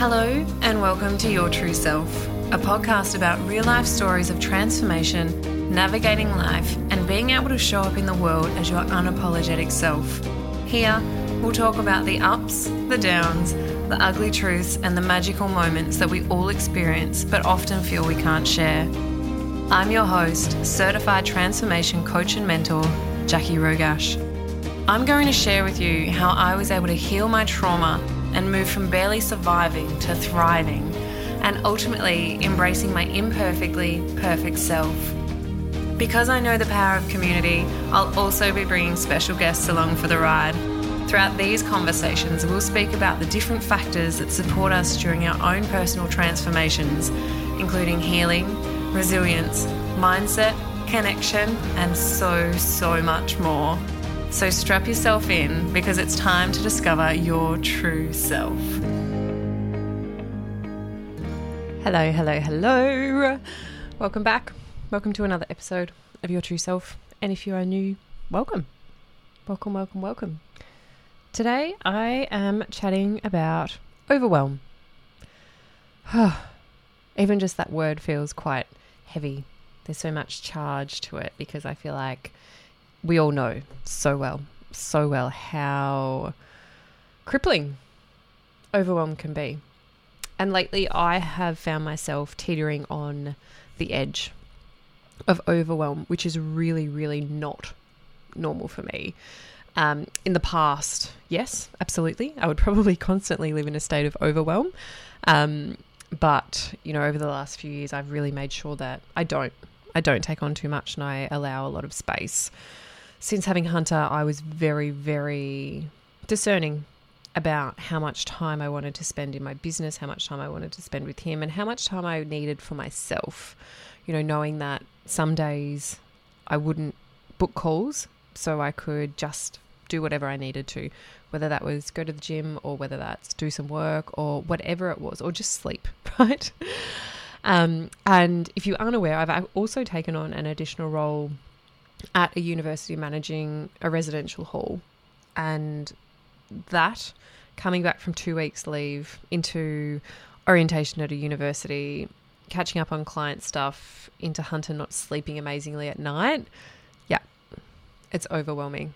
Hello, and welcome to Your True Self, a podcast about real life stories of transformation, navigating life, and being able to show up in the world as your unapologetic self. Here, we'll talk about the ups, the downs, the ugly truths, and the magical moments that we all experience but often feel we can't share. I'm your host, certified transformation coach and mentor, Jackie Rogash. I'm going to share with you how I was able to heal my trauma and move from barely surviving to thriving, and ultimately embracing my imperfectly perfect self. Because I know the power of community, I'll also be bringing special guests along for the ride. Throughout these conversations, we'll speak about the different factors that support us during our own personal transformations, including healing, resilience, mindset, connection, and so, so much more. So strap yourself in because it's time to discover your true self. Hello, hello, hello. Welcome back. Welcome to another episode of Your True Self. And if you are new, welcome. Welcome, welcome, welcome. Today I am chatting about overwhelm. Even just that word feels quite heavy. There's so much charge to it because I feel like we all know so well, so well how crippling overwhelm can be. And lately, I have found myself teetering on the edge of overwhelm, which is really, really not normal for me. Um, in the past, yes, absolutely. I would probably constantly live in a state of overwhelm. Um, but, you know, over the last few years, I've really made sure that I don't. I don't take on too much and I allow a lot of space since having Hunter, I was very, very discerning about how much time I wanted to spend in my business, how much time I wanted to spend with him, and how much time I needed for myself. You know, knowing that some days I wouldn't book calls so I could just do whatever I needed to, whether that was go to the gym or whether that's do some work or whatever it was, or just sleep, right? Um, and if you aren't aware, I've also taken on an additional role at a university managing a residential hall. And that, coming back from two weeks' leave into orientation at a university, catching up on client stuff, into Hunter not sleeping amazingly at night, yeah, it's overwhelming.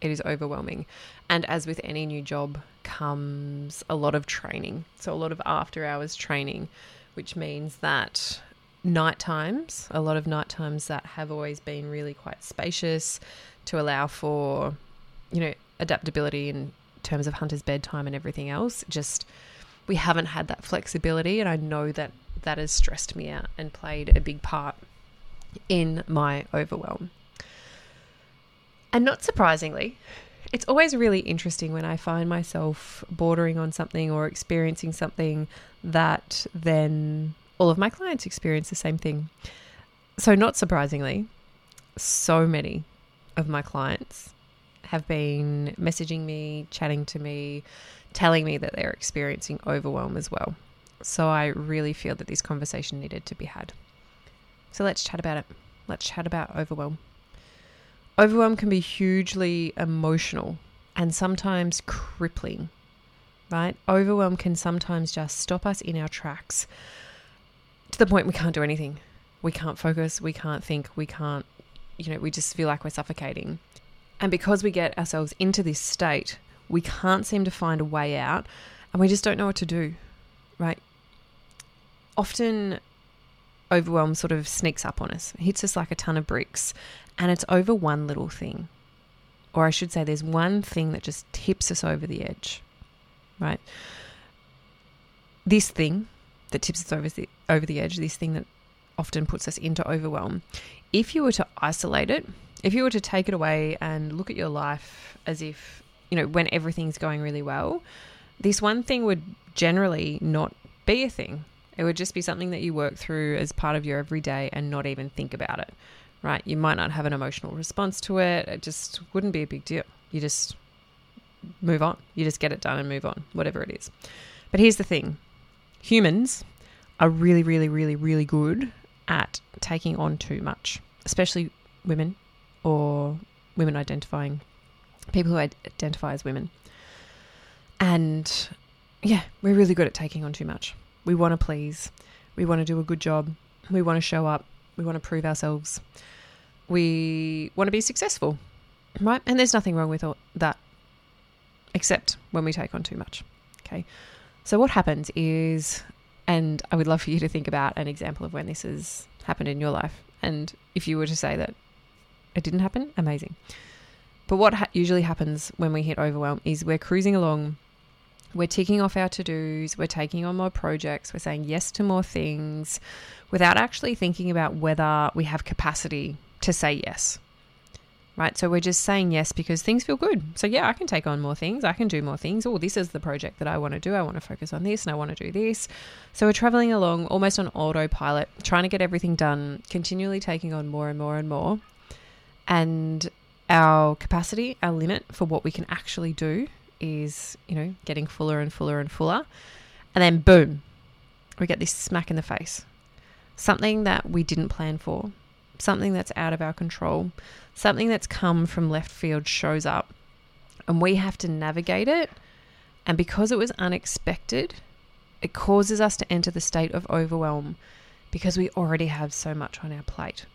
It is overwhelming. And as with any new job, comes a lot of training. So, a lot of after hours training, which means that night times, a lot of night times that have always been really quite spacious to allow for, you know, adaptability in terms of Hunter's bedtime and everything else. Just we haven't had that flexibility, and I know that that has stressed me out and played a big part in my overwhelm. And not surprisingly, it's always really interesting when I find myself bordering on something or experiencing something that then all of my clients experience the same thing. So, not surprisingly, so many of my clients have been messaging me, chatting to me, telling me that they're experiencing overwhelm as well. So, I really feel that this conversation needed to be had. So, let's chat about it. Let's chat about overwhelm. Overwhelm can be hugely emotional and sometimes crippling, right? Overwhelm can sometimes just stop us in our tracks to the point we can't do anything. We can't focus, we can't think, we can't, you know, we just feel like we're suffocating. And because we get ourselves into this state, we can't seem to find a way out and we just don't know what to do, right? Often, overwhelm sort of sneaks up on us, hits us like a ton of bricks, and it's over one little thing. Or I should say, there's one thing that just tips us over the edge, right? This thing that tips us over the, over the edge, this thing that often puts us into overwhelm. If you were to isolate it, if you were to take it away and look at your life as if, you know, when everything's going really well, this one thing would generally not be a thing. It would just be something that you work through as part of your everyday and not even think about it, right? You might not have an emotional response to it. It just wouldn't be a big deal. You just move on. You just get it done and move on, whatever it is. But here's the thing humans are really, really, really, really good at taking on too much, especially women or women identifying people who identify as women. And yeah, we're really good at taking on too much. We want to please. We want to do a good job. We want to show up. We want to prove ourselves. We want to be successful, right? And there's nothing wrong with that, except when we take on too much. Okay. So, what happens is, and I would love for you to think about an example of when this has happened in your life. And if you were to say that it didn't happen, amazing. But what ha- usually happens when we hit overwhelm is we're cruising along, we're ticking off our to dos, we're taking on more projects, we're saying yes to more things without actually thinking about whether we have capacity to say yes. Right? So we're just saying yes because things feel good. So, yeah, I can take on more things. I can do more things. Oh, this is the project that I want to do. I want to focus on this and I want to do this. So, we're traveling along almost on autopilot, trying to get everything done, continually taking on more and more and more. And our capacity, our limit for what we can actually do is, you know, getting fuller and fuller and fuller. And then, boom, we get this smack in the face. Something that we didn't plan for, something that's out of our control, something that's come from left field shows up, and we have to navigate it. And because it was unexpected, it causes us to enter the state of overwhelm because we already have so much on our plate.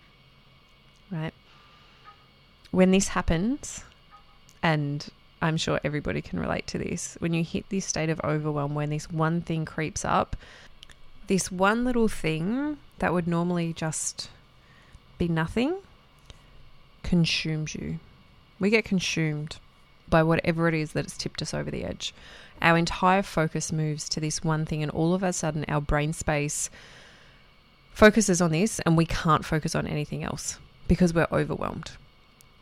Right? When this happens, and I'm sure everybody can relate to this, when you hit this state of overwhelm, when this one thing creeps up, this one little thing that would normally just be nothing consumes you. We get consumed by whatever it is that has tipped us over the edge. Our entire focus moves to this one thing, and all of a sudden, our brain space focuses on this, and we can't focus on anything else because we're overwhelmed.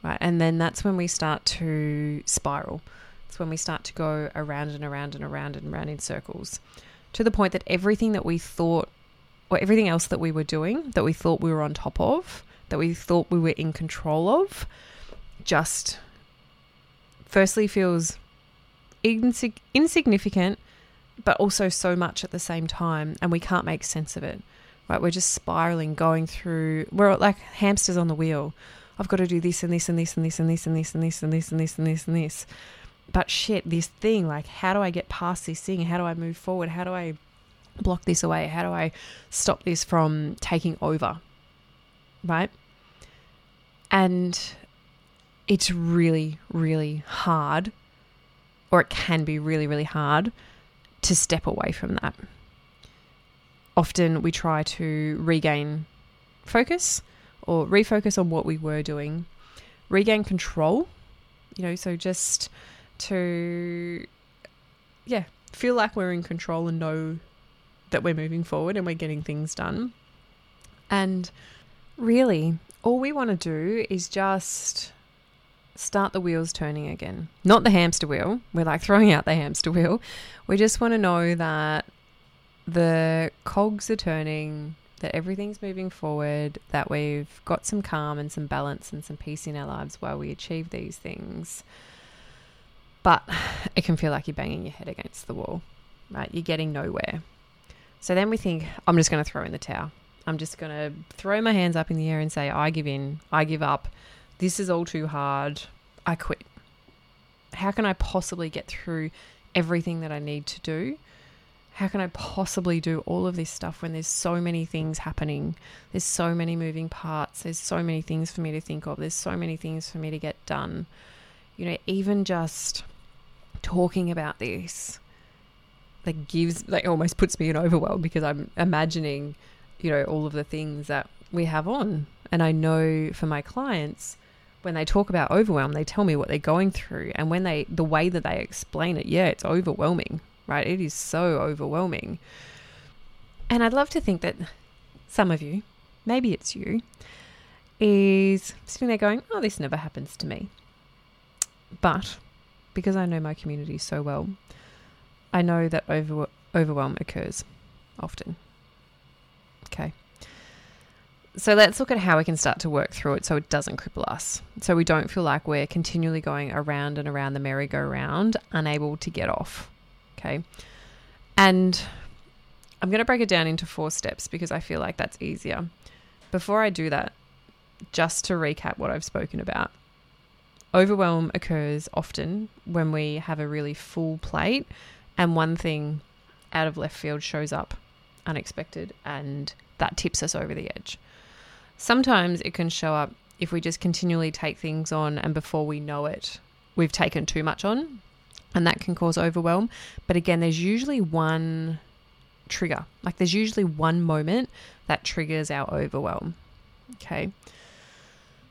Right. And then that's when we start to spiral. It's when we start to go around and around and around and around in circles to the point that everything that we thought or everything else that we were doing that we thought we were on top of, that we thought we were in control of, just firstly feels insig- insignificant, but also so much at the same time, and we can't make sense of it. Right? We're just spiraling, going through. We're like hamsters on the wheel. I've got to do this and this and this and this and this and this and this and this and this and this and this. But shit, this thing, like, how do I get past this thing? How do I move forward? How do I block this away? How do I stop this from taking over? Right? And it's really, really hard, or it can be really, really hard to step away from that. Often we try to regain focus or refocus on what we were doing, regain control, you know, so just to, yeah, feel like we're in control and know that we're moving forward and we're getting things done. And really, all we want to do is just start the wheels turning again. Not the hamster wheel. We're like throwing out the hamster wheel. We just want to know that the cogs are turning, that everything's moving forward, that we've got some calm and some balance and some peace in our lives while we achieve these things. But it can feel like you're banging your head against the wall, right? You're getting nowhere. So then we think, I'm just going to throw in the towel. I'm just going to throw my hands up in the air and say, I give in. I give up. This is all too hard. I quit. How can I possibly get through everything that I need to do? How can I possibly do all of this stuff when there's so many things happening? There's so many moving parts. There's so many things for me to think of. There's so many things for me to get done. You know, even just talking about this like gives like almost puts me in overwhelm because I'm imagining, you know, all of the things that we have on. And I know for my clients, when they talk about overwhelm, they tell me what they're going through. And when they, the way that they explain it, yeah, it's overwhelming, right? It is so overwhelming. And I'd love to think that some of you, maybe it's you, is sitting there going, oh, this never happens to me. But because I know my community so well, I know that over, overwhelm occurs often. Okay. So let's look at how we can start to work through it so it doesn't cripple us. So we don't feel like we're continually going around and around the merry-go-round, unable to get off. Okay. And I'm going to break it down into four steps because I feel like that's easier. Before I do that, just to recap what I've spoken about, overwhelm occurs often when we have a really full plate and one thing out of left field shows up unexpected and that tips us over the edge. Sometimes it can show up if we just continually take things on and before we know it, we've taken too much on and that can cause overwhelm. But again, there's usually one trigger. Like there's usually one moment that triggers our overwhelm. Okay.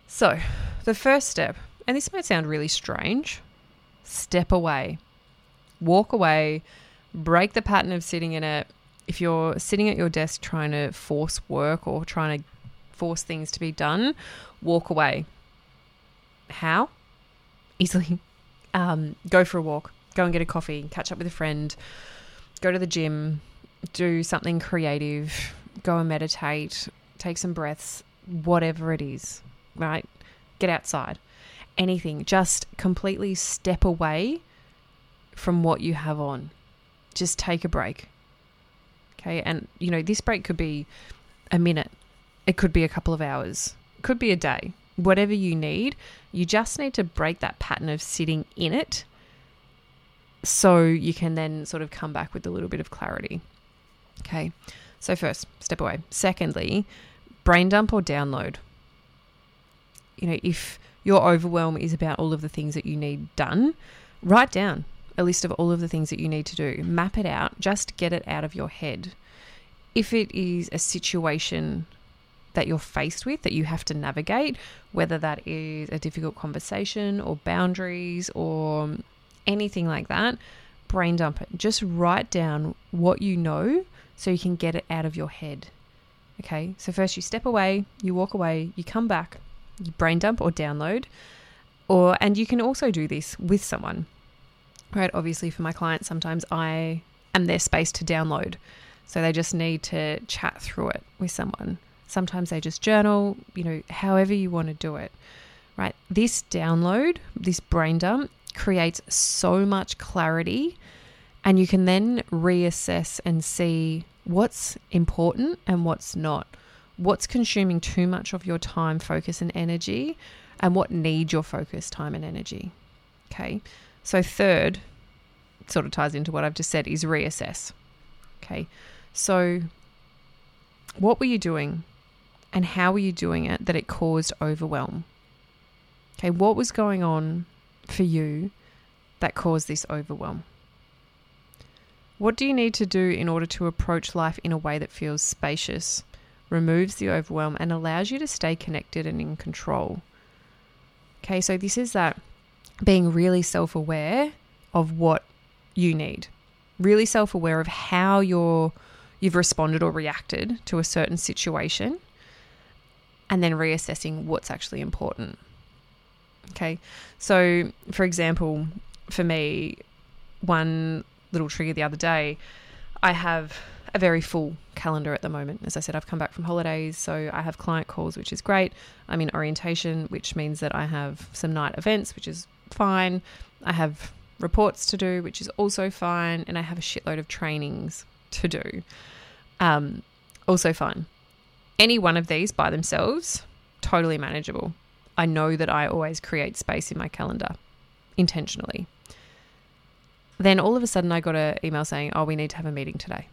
So, the first step, and this might sound really strange, step away. Walk away, break the pattern of sitting in it. If you're sitting at your desk trying to force work or trying to force things to be done, walk away. How? Easily. Um, go for a walk, go and get a coffee, catch up with a friend, go to the gym, do something creative, go and meditate, take some breaths, whatever it is, right? Get outside. Anything. Just completely step away from what you have on. Just take a break. Okay. And, you know, this break could be a minute, it could be a couple of hours, could be a day, whatever you need. You just need to break that pattern of sitting in it so you can then sort of come back with a little bit of clarity. Okay. So, first, step away. Secondly, brain dump or download. You know, if your overwhelm is about all of the things that you need done, write down a list of all of the things that you need to do. Map it out, just get it out of your head. If it is a situation that you're faced with that you have to navigate, whether that is a difficult conversation or boundaries or anything like that, brain dump it. Just write down what you know so you can get it out of your head. Okay, so first you step away, you walk away, you come back, you brain dump or download, or and you can also do this with someone. Right, obviously for my clients, sometimes I am their space to download. So they just need to chat through it with someone. Sometimes they just journal, you know, however you want to do it. Right? This download, this brain dump creates so much clarity and you can then reassess and see what's important and what's not. What's consuming too much of your time, focus, and energy, and what needs your focus, time, and energy. Okay. So, third, sort of ties into what I've just said, is reassess. Okay. So, what were you doing and how were you doing it that it caused overwhelm? Okay. What was going on for you that caused this overwhelm? What do you need to do in order to approach life in a way that feels spacious, removes the overwhelm, and allows you to stay connected and in control? Okay, so this is that being really self aware of what you need, really self aware of how you're, you've responded or reacted to a certain situation, and then reassessing what's actually important. Okay, so for example, for me, one little trigger the other day. I have a very full calendar at the moment. As I said, I've come back from holidays, so I have client calls, which is great. I'm in orientation, which means that I have some night events, which is fine. I have reports to do, which is also fine. And I have a shitload of trainings to do. Um, also fine. Any one of these by themselves, totally manageable. I know that I always create space in my calendar intentionally. Then all of a sudden, I got an email saying, Oh, we need to have a meeting today.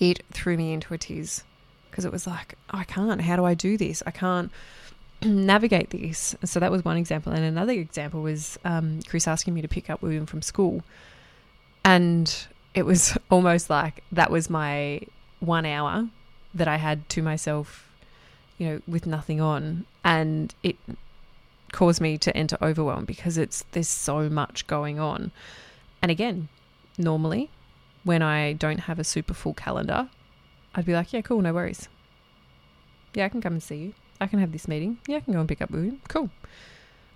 It threw me into a tease because it was like, I can't. How do I do this? I can't navigate this. So that was one example. And another example was um, Chris asking me to pick up William from school. And it was almost like that was my one hour that I had to myself, you know, with nothing on. And it caused me to enter overwhelm because it's there's so much going on. And again, normally when I don't have a super full calendar, I'd be like, yeah, cool, no worries. Yeah, I can come and see you. I can have this meeting. Yeah, I can go and pick up William. Cool.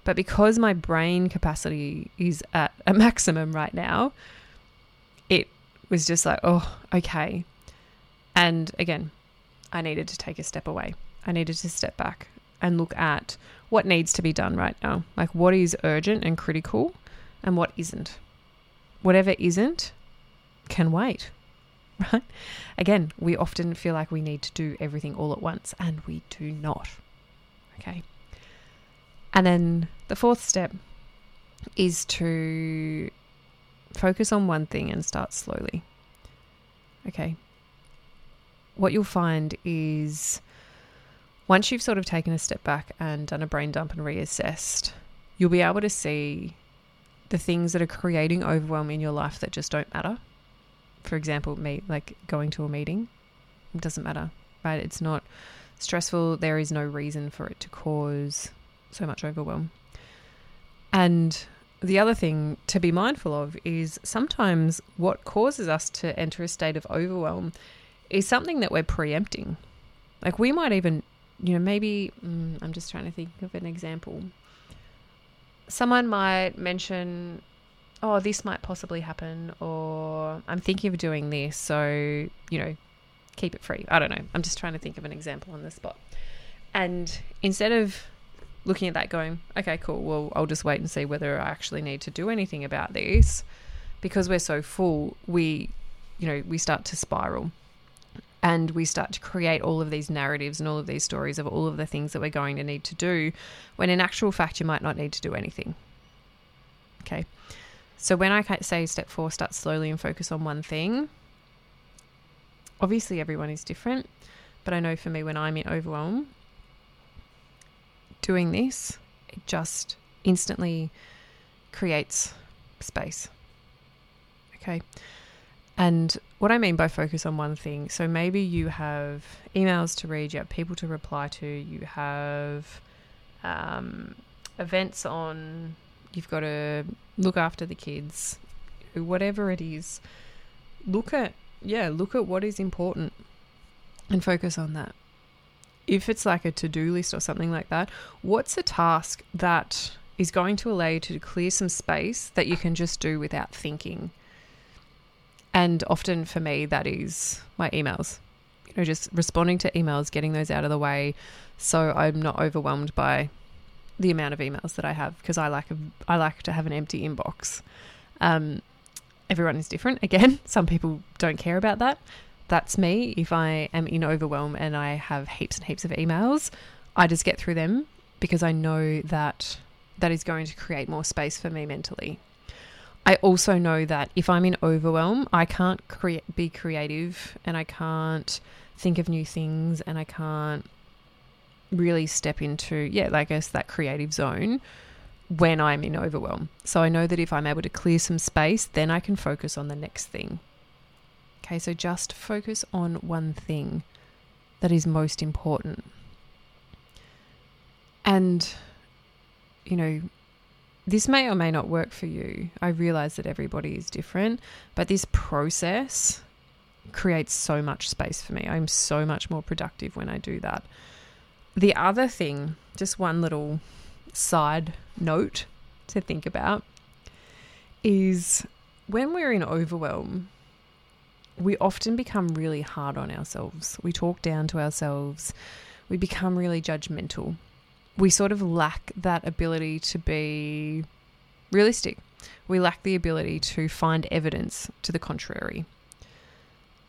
But because my brain capacity is at a maximum right now, it was just like, oh, okay. And again, I needed to take a step away. I needed to step back and look at what needs to be done right now. Like what is urgent and critical and what isn't whatever isn't can wait, right? Again, we often feel like we need to do everything all at once, and we do not. Okay. And then the fourth step is to focus on one thing and start slowly. Okay. What you'll find is once you've sort of taken a step back and done a brain dump and reassessed, you'll be able to see the things that are creating overwhelm in your life that just don't matter. For example, me like going to a meeting, it doesn't matter, right? It's not stressful. There is no reason for it to cause so much overwhelm. And the other thing to be mindful of is sometimes what causes us to enter a state of overwhelm is something that we're preempting. Like we might even, you know, maybe mm, I'm just trying to think of an example. Someone might mention, oh, this might possibly happen, or I'm thinking of doing this, so, you know, keep it free. I don't know. I'm just trying to think of an example on the spot. And instead of looking at that going, okay, cool, well, I'll just wait and see whether I actually need to do anything about this, because we're so full, we, you know, we start to spiral and we start to create all of these narratives and all of these stories of all of the things that we're going to need to do when in actual fact you might not need to do anything. Okay. So when I say step four, start slowly and focus on one thing, obviously everyone is different, but I know for me when I'm in overwhelm, doing this, it just instantly creates space. Okay. And what I mean by focus on one thing, so maybe you have emails to read, you have people to reply to, you have um, events on, you've got to look after the kids, whatever it is. Look at, yeah, look at what is important and focus on that. If it's like a to do list or something like that, what's a task that is going to allow you to clear some space that you can just do without thinking? And often for me, that is my emails. You know, just responding to emails, getting those out of the way so I'm not overwhelmed by the amount of emails that I have because I like I like to have an empty inbox. Um, everyone is different. Again, some people don't care about that. That's me. If I am in overwhelm and I have heaps and heaps of emails, I just get through them because I know that that is going to create more space for me mentally. I also know that if I'm in overwhelm, I can't be creative and I can't think of new things and I can't really step into yeah, like I guess that creative zone when I'm in overwhelm. So I know that if I'm able to clear some space, then I can focus on the next thing. Okay, so just focus on one thing that is most important. And you know, this may or may not work for you. I realize that everybody is different, but this process creates so much space for me. I'm so much more productive when I do that. The other thing, just one little side note to think about, is when we're in overwhelm, we often become really hard on ourselves. We talk down to ourselves. We become really judgmental we sort of lack that ability to be realistic. We lack the ability to find evidence to the contrary.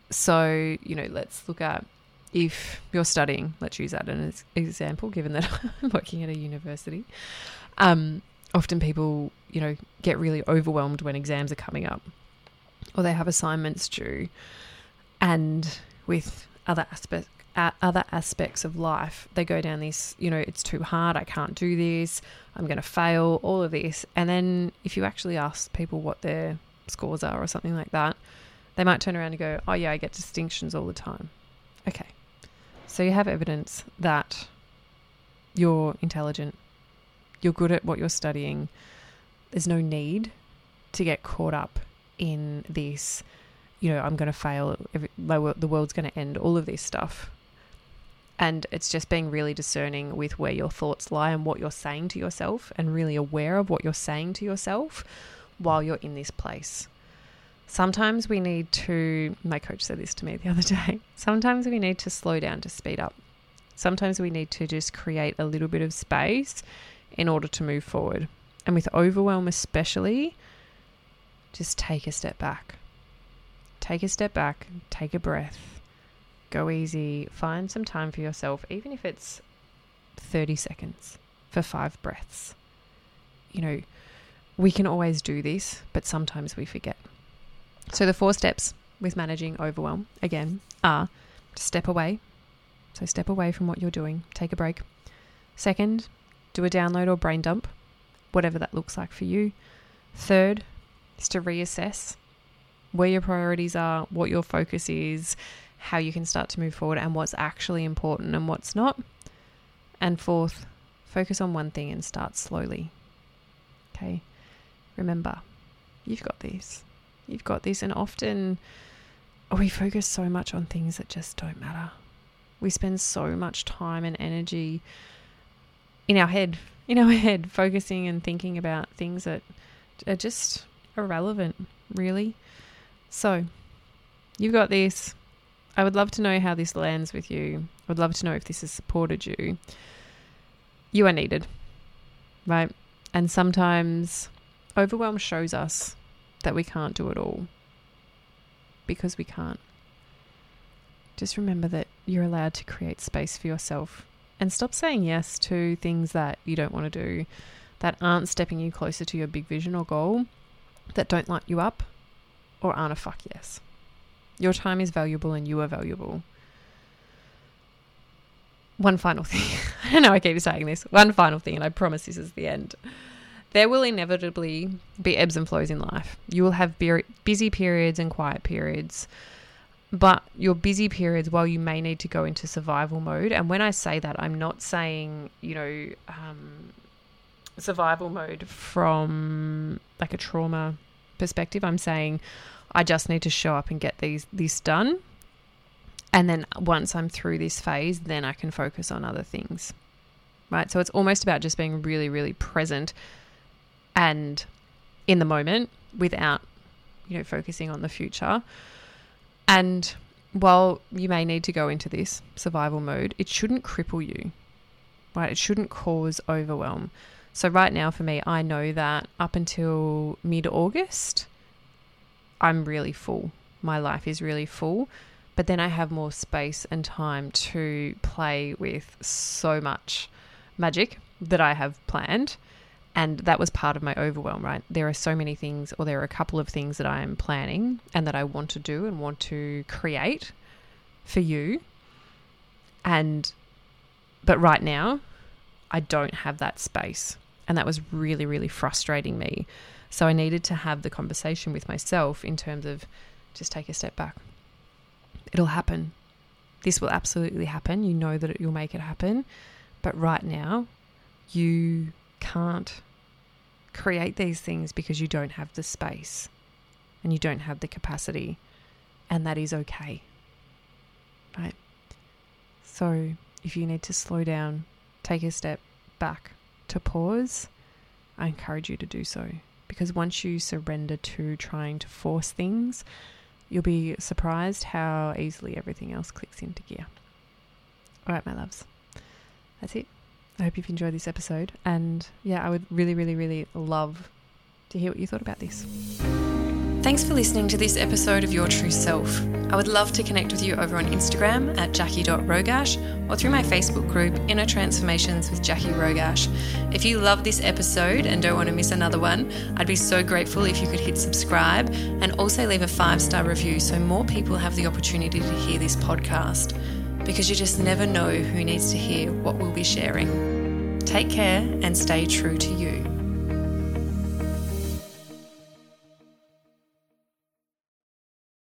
So, you know, let's look at if you're studying, let's use that as an example, given that I'm working at a university. Um, often people, you know, get really overwhelmed when exams are coming up or they have assignments due. And with other aspects other aspects of life, they go down this, you know, it's too hard, I can't do this, I'm going to fail, all of this. And then if you actually ask people what their scores are or something like that, they might turn around and go, oh, yeah, I get distinctions all the time. Okay. So you have evidence that you're intelligent, you're good at what you're studying. There's no need to get caught up in this, you know, I'm going to fail, every, the world's going to end, all of this stuff. And it's just being really discerning with where your thoughts lie and what you're saying to yourself, and really aware of what you're saying to yourself while you're in this place. Sometimes we need to, my coach said this to me the other day, sometimes we need to slow down to speed up. Sometimes we need to just create a little bit of space in order to move forward. And with overwhelm, especially, just take a step back. Take a step back, take a breath, Go easy. Find some time for yourself, even if it's 30 seconds for five breaths. You know, we can always do this, but sometimes we forget. So, the four steps with managing overwhelm, again, are step away. So, step away from what you're doing, take a break. Second, do a download or brain dump, whatever that looks like for you. Third is to reassess where your priorities are, what your focus is, how you can start to move forward, and what's actually important and what's not. And fourth, focus on one thing and start slowly. Okay. Remember, you've got this. You've got this. And often we focus so much on things that just don't matter. We spend so much time and energy in our head, in our head, focusing and thinking about things that are just irrelevant, really. So, you've got this. I would love to know how this lands with you. I would love to know if this has supported you. You are needed, right? And sometimes overwhelm shows us that we can't do it all because we can't. Just remember that you're allowed to create space for yourself and stop saying yes to things that you don't want to do, that aren't stepping you closer to your big vision or goal, that don't light you up, or aren't a fuck yes. Your time is valuable and you are valuable. One final thing. I know I keep saying this. One final thing, and I promise this is the end. There will inevitably be ebbs and flows in life. You will have busy periods and quiet periods. But your busy periods, while you may need to go into survival mode, and when I say that, I'm not saying, you know, um, survival mode from like a trauma perspective. I'm saying I just need to show up and get these this done. And then once I'm through this phase, then I can focus on other things. Right? So it's almost about just being really, really present and in the moment without, you know, focusing on the future. And while you may need to go into this survival mode, it shouldn't cripple you, right? It shouldn't cause overwhelm. So, right now for me, I know that up until mid August, I'm really full. My life is really full. But then I have more space and time to play with so much magic that I have planned. And that was part of my overwhelm, right? There are so many things, or there are a couple of things that I am planning and that I want to do and want to create for you. And, but right now, I don't have that space. And that was really, really frustrating me. So I needed to have the conversation with myself in terms of just take a step back. It'll happen. This will absolutely happen. You know that you'll make it happen. But right now, you can't create these things because you don't have the space and you don't have the capacity, and that is okay. Right? So, if you need to slow down, take a step back to pause, I encourage you to do so because once you surrender to trying to force things, you'll be surprised how easily everything else clicks into gear. All right, my loves, that's it. I hope you've enjoyed this episode. And yeah, I would really, really, really love to hear what you thought about this. Thanks for listening to this episode of Your True Self. I would love to connect with you over on Instagram at jackie.rogash or through my Facebook group, Inner Transformations with Jackie Rogash. If you love this episode and don't want to miss another one, I'd be so grateful if you could hit subscribe and also leave a five star review so more people have the opportunity to hear this podcast because you just never know who needs to hear what we'll be sharing. Take care and stay true to you.